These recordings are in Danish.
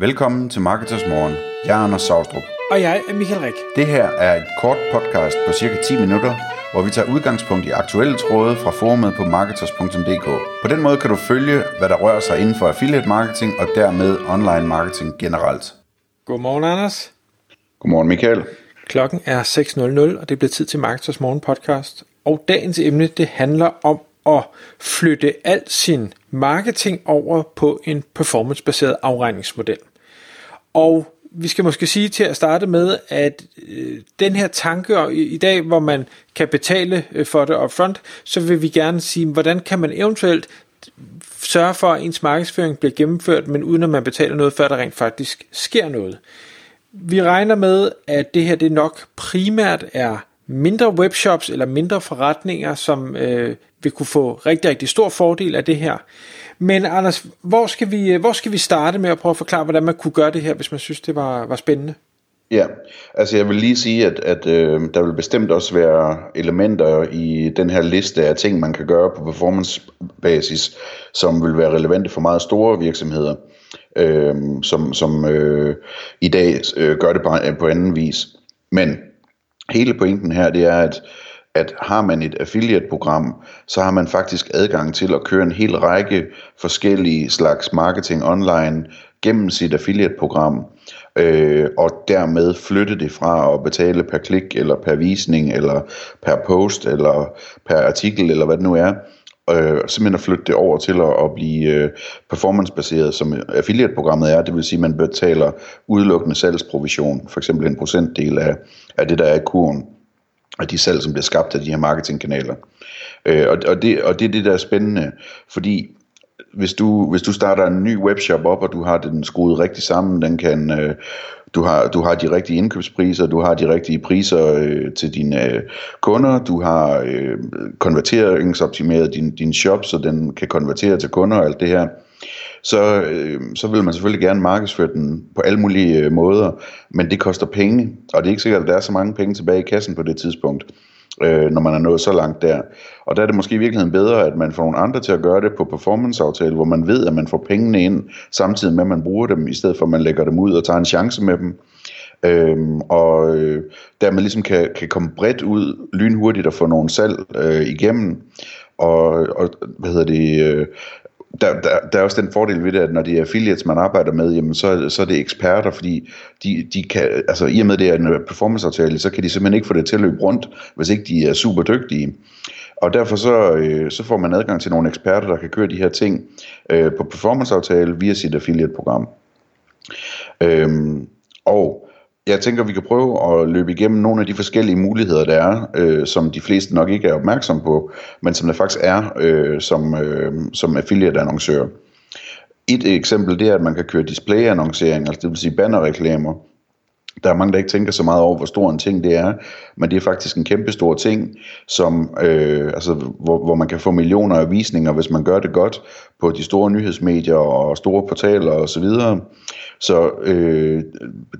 Velkommen til Marketers Morgen. Jeg er Anders Saustrup. Og jeg er Michael Rik. Det her er et kort podcast på cirka 10 minutter, hvor vi tager udgangspunkt i aktuelle tråde fra forumet på marketers.dk. På den måde kan du følge, hvad der rører sig inden for affiliate marketing og dermed online marketing generelt. Godmorgen, Anders. Godmorgen, Michael. Klokken er 6.00, og det bliver tid til Marketers Morgen podcast. Og dagens emne, det handler om at flytte alt sin marketing over på en performancebaseret afregningsmodel. Og vi skal måske sige til at starte med, at øh, den her tanke og i, i dag, hvor man kan betale øh, for det upfront, så vil vi gerne sige, hvordan kan man eventuelt sørge for, at ens markedsføring bliver gennemført, men uden at man betaler noget, før der rent faktisk sker noget. Vi regner med, at det her det nok primært er mindre webshops eller mindre forretninger, som øh, vil kunne få rigtig, rigtig stor fordel af det her. Men Anders, hvor skal vi, øh, hvor skal vi starte med at prøve at forklare, hvordan man kunne gøre det her, hvis man synes, det var, var spændende? Ja, altså jeg vil lige sige, at, at øh, der vil bestemt også være elementer i den her liste af ting, man kan gøre på performance-basis, som vil være relevante for meget store virksomheder, øh, som, som øh, i dag øh, gør det på, på anden vis. Men hele pointen her, det er, at at har man et affiliate-program, så har man faktisk adgang til at køre en hel række forskellige slags marketing online gennem sit affiliate-program, øh, og dermed flytte det fra at betale per klik, eller per visning, eller per post, eller per artikel, eller hvad det nu er, øh, simpelthen at flytte det over til at, at blive øh, performance-baseret, som affiliate-programmet er. Det vil sige, at man betaler udelukkende salgsprovision, for eksempel en procentdel af, af det, der er i kurven af de salg, som bliver skabt af de her marketingkanaler. Øh, og, og, det, og det er det, der er spændende, fordi hvis du, hvis du starter en ny webshop op, og du har den skruet rigtig sammen, den kan, øh, du, har, du har de rigtige indkøbspriser, du har de rigtige priser øh, til dine øh, kunder, du har øh, konverteringsoptimeret din, din shop, så den kan konvertere til kunder og alt det her, så, øh, så vil man selvfølgelig gerne markedsføre den på alle mulige øh, måder, men det koster penge, og det er ikke sikkert, at der er så mange penge tilbage i kassen på det tidspunkt, øh, når man er nået så langt der. Og der er det måske i virkeligheden bedre, at man får nogle andre til at gøre det på performanceaftale, hvor man ved, at man får pengene ind, samtidig med, at man bruger dem, i stedet for at man lægger dem ud og tager en chance med dem. Øhm, og øh, dermed ligesom kan, kan komme bredt ud lynhurtigt og få nogle salg øh, igennem og, og hvad hedder det, øh, der, der, der er også den fordel ved det, at når det er affiliates, man arbejder med, jamen så, så er det eksperter, fordi de, de kan, altså i og med det er en øh, performanceaftale, så kan de simpelthen ikke få det til at løbe rundt, hvis ikke de er super dygtige. Og derfor så, øh, så får man adgang til nogle eksperter, der kan køre de her ting øh, på performanceaftale via sit affiliate-program. Øhm, og jeg tænker, vi kan prøve at løbe igennem nogle af de forskellige muligheder, der er, øh, som de fleste nok ikke er opmærksom på, men som der faktisk er øh, som, øh, som affiliate-annoncør. Et eksempel det er, at man kan køre display-annoncering, altså det vil sige bannerreklamer, der er mange, der ikke tænker så meget over, hvor stor en ting det er, men det er faktisk en kæmpe stor ting, som, øh, altså, hvor, hvor man kan få millioner af visninger, hvis man gør det godt på de store nyhedsmedier og store portaler osv. Så, videre. så øh,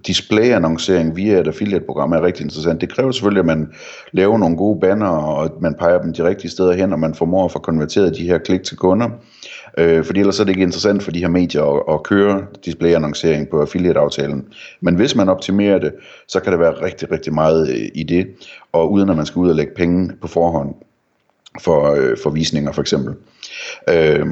displayannoncering via et affiliate-program er rigtig interessant. Det kræver selvfølgelig, at man laver nogle gode banner, og at man peger dem de rigtige steder hen, og man formår at få konverteret de her klik til kunder. Øh, fordi ellers er det ikke interessant for de her medier at, at køre displayannoncering på affiliate-aftalen. Men hvis man optimerer det, så kan der være rigtig, rigtig meget øh, i det, og uden at man skal ud og lægge penge på forhånd for, øh, for visninger for eksempel. Øh,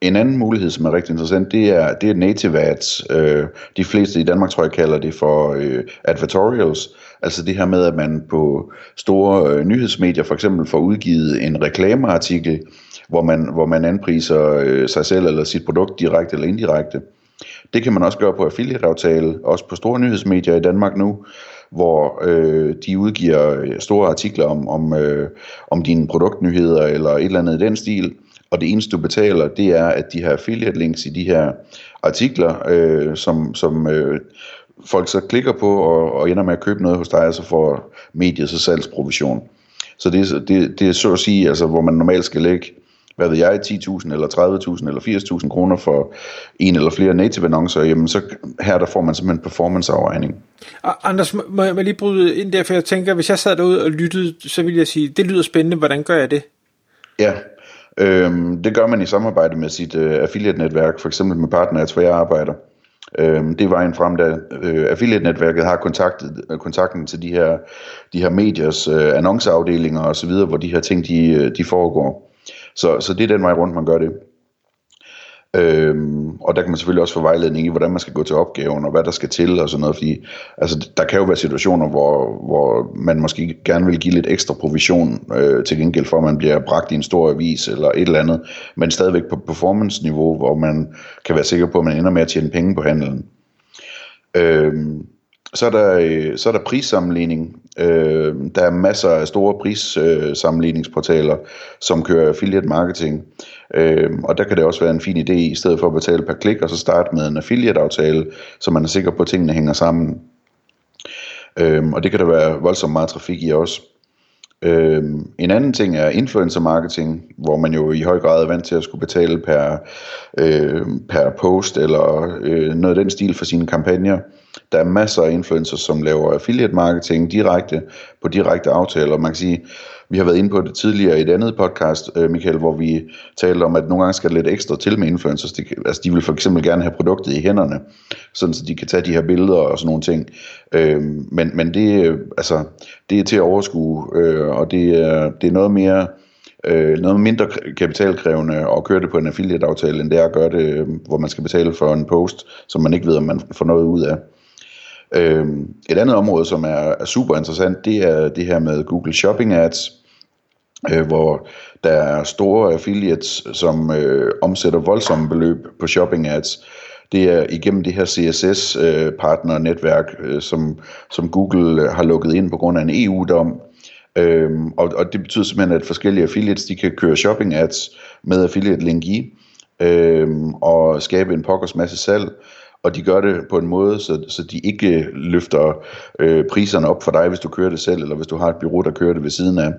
en anden mulighed, som er rigtig interessant, det er, det er native ads. Øh, de fleste i Danmark, tror jeg, kalder det for øh, advertorials. Altså det her med, at man på store øh, nyhedsmedier for eksempel får udgivet en reklameartikel, hvor man, hvor man anpriser øh, sig selv eller sit produkt direkte eller indirekte. Det kan man også gøre på affiliate-aftale, også på store nyhedsmedier i Danmark nu, hvor øh, de udgiver øh, store artikler om, om, øh, om dine produktnyheder eller et eller andet i den stil, og det eneste du betaler, det er, at de har affiliate links i de her artikler, øh, som, som øh, folk så klikker på og, og ender med at købe noget hos dig, og så får mediet så salgsprovision. Så det, det, det er så at sige, altså, hvor man normalt skal lægge hvad ved jeg, 10.000 eller 30.000 eller 80.000 kroner for en eller flere native annoncer, jamen så her der får man simpelthen performance-afregning. Anders, må jeg lige bryde ind der, for jeg tænker, hvis jeg sad derude og lyttede, så ville jeg sige, det lyder spændende, hvordan gør jeg det? Ja, øhm, det gør man i samarbejde med sit øh, affiliate-netværk, for eksempel med Partners, hvor jeg arbejder. Øh, det er vejen frem, da øh, affiliate-netværket har kontaktet, øh, kontakten til de her, de her mediers øh, annonceafdelinger osv., hvor de her ting de, øh, de foregår. Så, så det er den vej rundt, man gør det. Øhm, og der kan man selvfølgelig også få vejledning i, hvordan man skal gå til opgaven, og hvad der skal til, og sådan noget, fordi altså, der kan jo være situationer, hvor, hvor man måske gerne vil give lidt ekstra provision øh, til gengæld for, at man bliver bragt i en stor avis, eller et eller andet, men stadigvæk på performance-niveau, hvor man kan være sikker på, at man ender med at tjene penge på handelen. Øhm, så er der, øh, så er der prissammenligning. Øh, der er masser af store prissammenligningsportaler, som kører affiliate marketing. Øh, og der kan det også være en fin idé, i stedet for at betale per klik, og så starte med en affiliate-aftale, så man er sikker på, at tingene hænger sammen. Øh, og det kan der være voldsomt meget trafik i også. Øhm, en anden ting er influencer marketing, hvor man jo i høj grad er vant til at skulle betale per, øh, per post eller øh, noget af den stil for sine kampagner. Der er masser af influencers, som laver affiliate marketing direkte på direkte aftaler. Man kan sige, vi har været inde på det tidligere i et andet podcast, øh, Michael, hvor vi talte om, at nogle gange skal lidt ekstra til med influencers. De, altså, de vil for eksempel gerne have produktet i hænderne, sådan så de kan tage de her billeder og sådan nogle ting. Øh, men men det, øh, altså, det er til at overskue, øh, og det er, det er noget mere øh, noget mindre kapitalkrævende at køre det på en affiliate-aftale, end det er at gøre det, øh, hvor man skal betale for en post, som man ikke ved, om man får noget ud af. Øh, et andet område, som er, er super interessant, det er det her med Google Shopping Ads, øh, hvor der er store affiliates, som øh, omsætter voldsomme beløb på shopping ads. Det er igennem det her CSS-partnernetværk, øh, øh, som, som Google øh, har lukket ind på grund af en EU-dom. Øhm, og, og det betyder simpelthen, at forskellige affiliates de kan køre shopping ads med affiliate link i, øhm, og skabe en pokkers masse salg og de gør det på en måde, så, så de ikke løfter øh, priserne op for dig, hvis du kører det selv, eller hvis du har et bureau, der kører det ved siden af.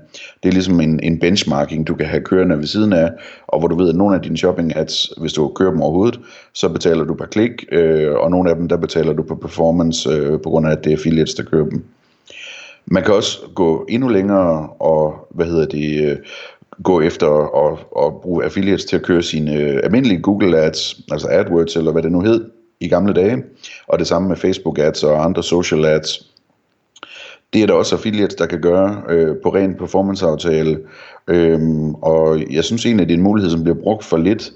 Det er ligesom en, en benchmarking, du kan have kørende ved siden af, og hvor du ved, at nogle af dine shopping ads, hvis du kører dem overhovedet, så betaler du per klik, øh, og nogle af dem, der betaler du på performance, øh, på grund af, at det er affiliates, der kører dem. Man kan også gå endnu længere og, hvad hedder det, øh, gå efter at, at bruge affiliates til at køre sine øh, almindelige Google Ads, altså AdWords eller hvad det nu hed, i gamle dage, og det samme med Facebook ads og andre social ads. Det er der også affiliates, der kan gøre øh, på ren performanceaftale, øhm, og jeg synes egentlig, at det er en mulighed, som bliver brugt for lidt,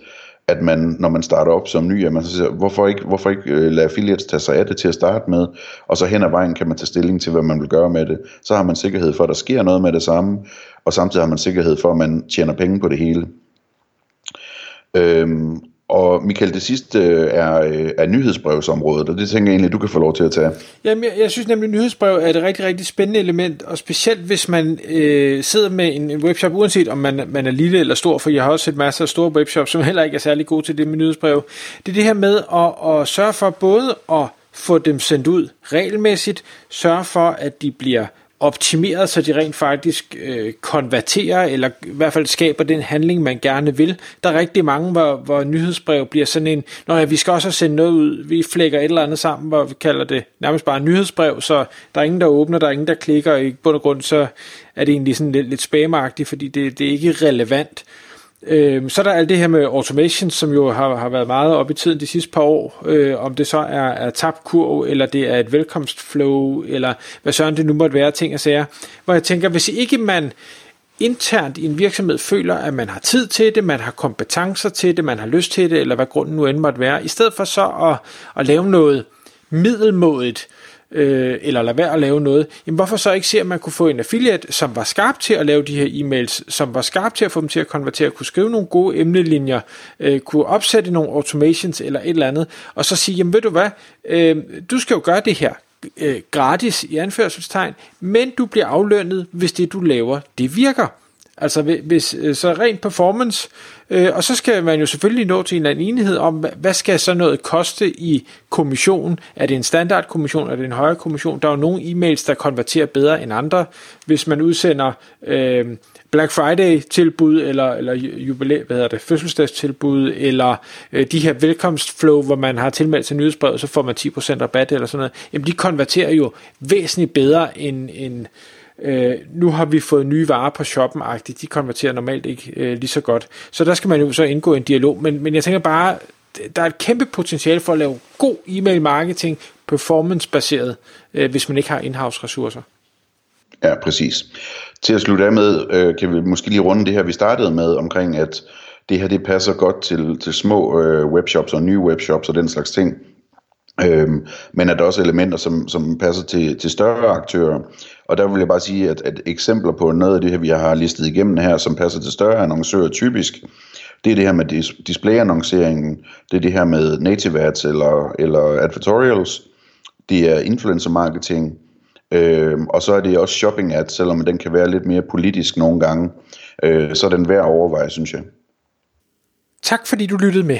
at man, når man starter op som ny, at man så siger, hvorfor ikke, hvorfor ikke øh, lade affiliates tage sig af det til at starte med, og så hen ad vejen kan man tage stilling til, hvad man vil gøre med det. Så har man sikkerhed for, at der sker noget med det samme, og samtidig har man sikkerhed for, at man tjener penge på det hele. Øhm, og Michael, det sidste øh, er, øh, er nyhedsbrevsområdet, og det tænker jeg egentlig, du kan få lov til at tage. Jamen, jeg, jeg synes nemlig, at nyhedsbrev er et rigtig, rigtig spændende element, og specielt hvis man øh, sidder med en, en webshop, uanset om man, man er lille eller stor, for jeg har også set masser af store webshops, som heller ikke er særlig gode til det med nyhedsbrev. Det er det her med at, at sørge for både at få dem sendt ud regelmæssigt, sørge for, at de bliver optimeret, så de rent faktisk øh, konverterer, eller i hvert fald skaber den handling, man gerne vil. Der er rigtig mange, hvor, hvor nyhedsbrev bliver sådan en, når ja, vi skal også sende noget ud, vi flækker et eller andet sammen, hvor vi kalder det nærmest bare nyhedsbrev, så der er ingen, der åbner, der er ingen, der klikker, og i bund og grund, så er det egentlig sådan lidt, lidt spamagtigt, fordi det, det er ikke relevant. Øh, så er der alt det her med automation, som jo har, har været meget op i tiden de sidste par år, øh, om det så er, er tabkurv, eller det er et velkomstflow, eller hvad sådan det nu måtte være, ting og sager, hvor jeg tænker, hvis ikke man internt i en virksomhed føler, at man har tid til det, man har kompetencer til det, man har lyst til det, eller hvad grunden nu end måtte være, i stedet for så at, at lave noget middelmådigt, øh, øh, eller lade være at lave noget, jamen hvorfor så ikke se, at man kunne få en affiliate, som var skarp til at lave de her e-mails, som var skarp til at få dem til at konvertere, kunne skrive nogle gode emnelinjer, øh, kunne opsætte nogle automations eller et eller andet, og så sige, jamen ved du hvad, øh, du skal jo gøre det her øh, gratis i anførselstegn, men du bliver aflønnet, hvis det du laver, det virker. Altså hvis, øh, så rent performance, øh, og så skal man jo selvfølgelig nå til en eller anden enighed om, hvad skal så noget koste i kommission? Er det en standardkommission? Er det en højere kommission? Der er jo nogle e-mails, der konverterer bedre end andre. Hvis man udsender øh, Black Friday tilbud, eller, eller jubilæ, hvad hedder det, fødselsdagstilbud, eller øh, de her velkomstflow, hvor man har tilmeldt sig nyhedsbrevet, så får man 10% rabat eller sådan noget. Jamen de konverterer jo væsentligt bedre end, end øh, nu har vi fået nye varer på shoppen de konverterer normalt ikke øh, lige så godt. Så der skal man jo så indgå en dialog, men, men jeg tænker bare, der er et kæmpe potentiale for at lave god e-mail marketing, performance-baseret, øh, hvis man ikke har in-house ressourcer. Ja, præcis. Til at slutte af med, øh, kan vi måske lige runde det her, vi startede med, omkring at det her det passer godt til, til små øh, webshops og nye webshops og den slags ting. Øhm, men at der også er elementer, som, som passer til, til større aktører. Og der vil jeg bare sige, at, at eksempler på noget af det her, vi har listet igennem her, som passer til større annoncører typisk, det er det her med dis- displayannonceringen, det er det her med native ads eller, eller advertorials, det er influencer marketing, øhm, og så er det også shopping ads, selvom den kan være lidt mere politisk nogle gange, øh, så er den værd at overveje, synes jeg. Tak fordi du lyttede med.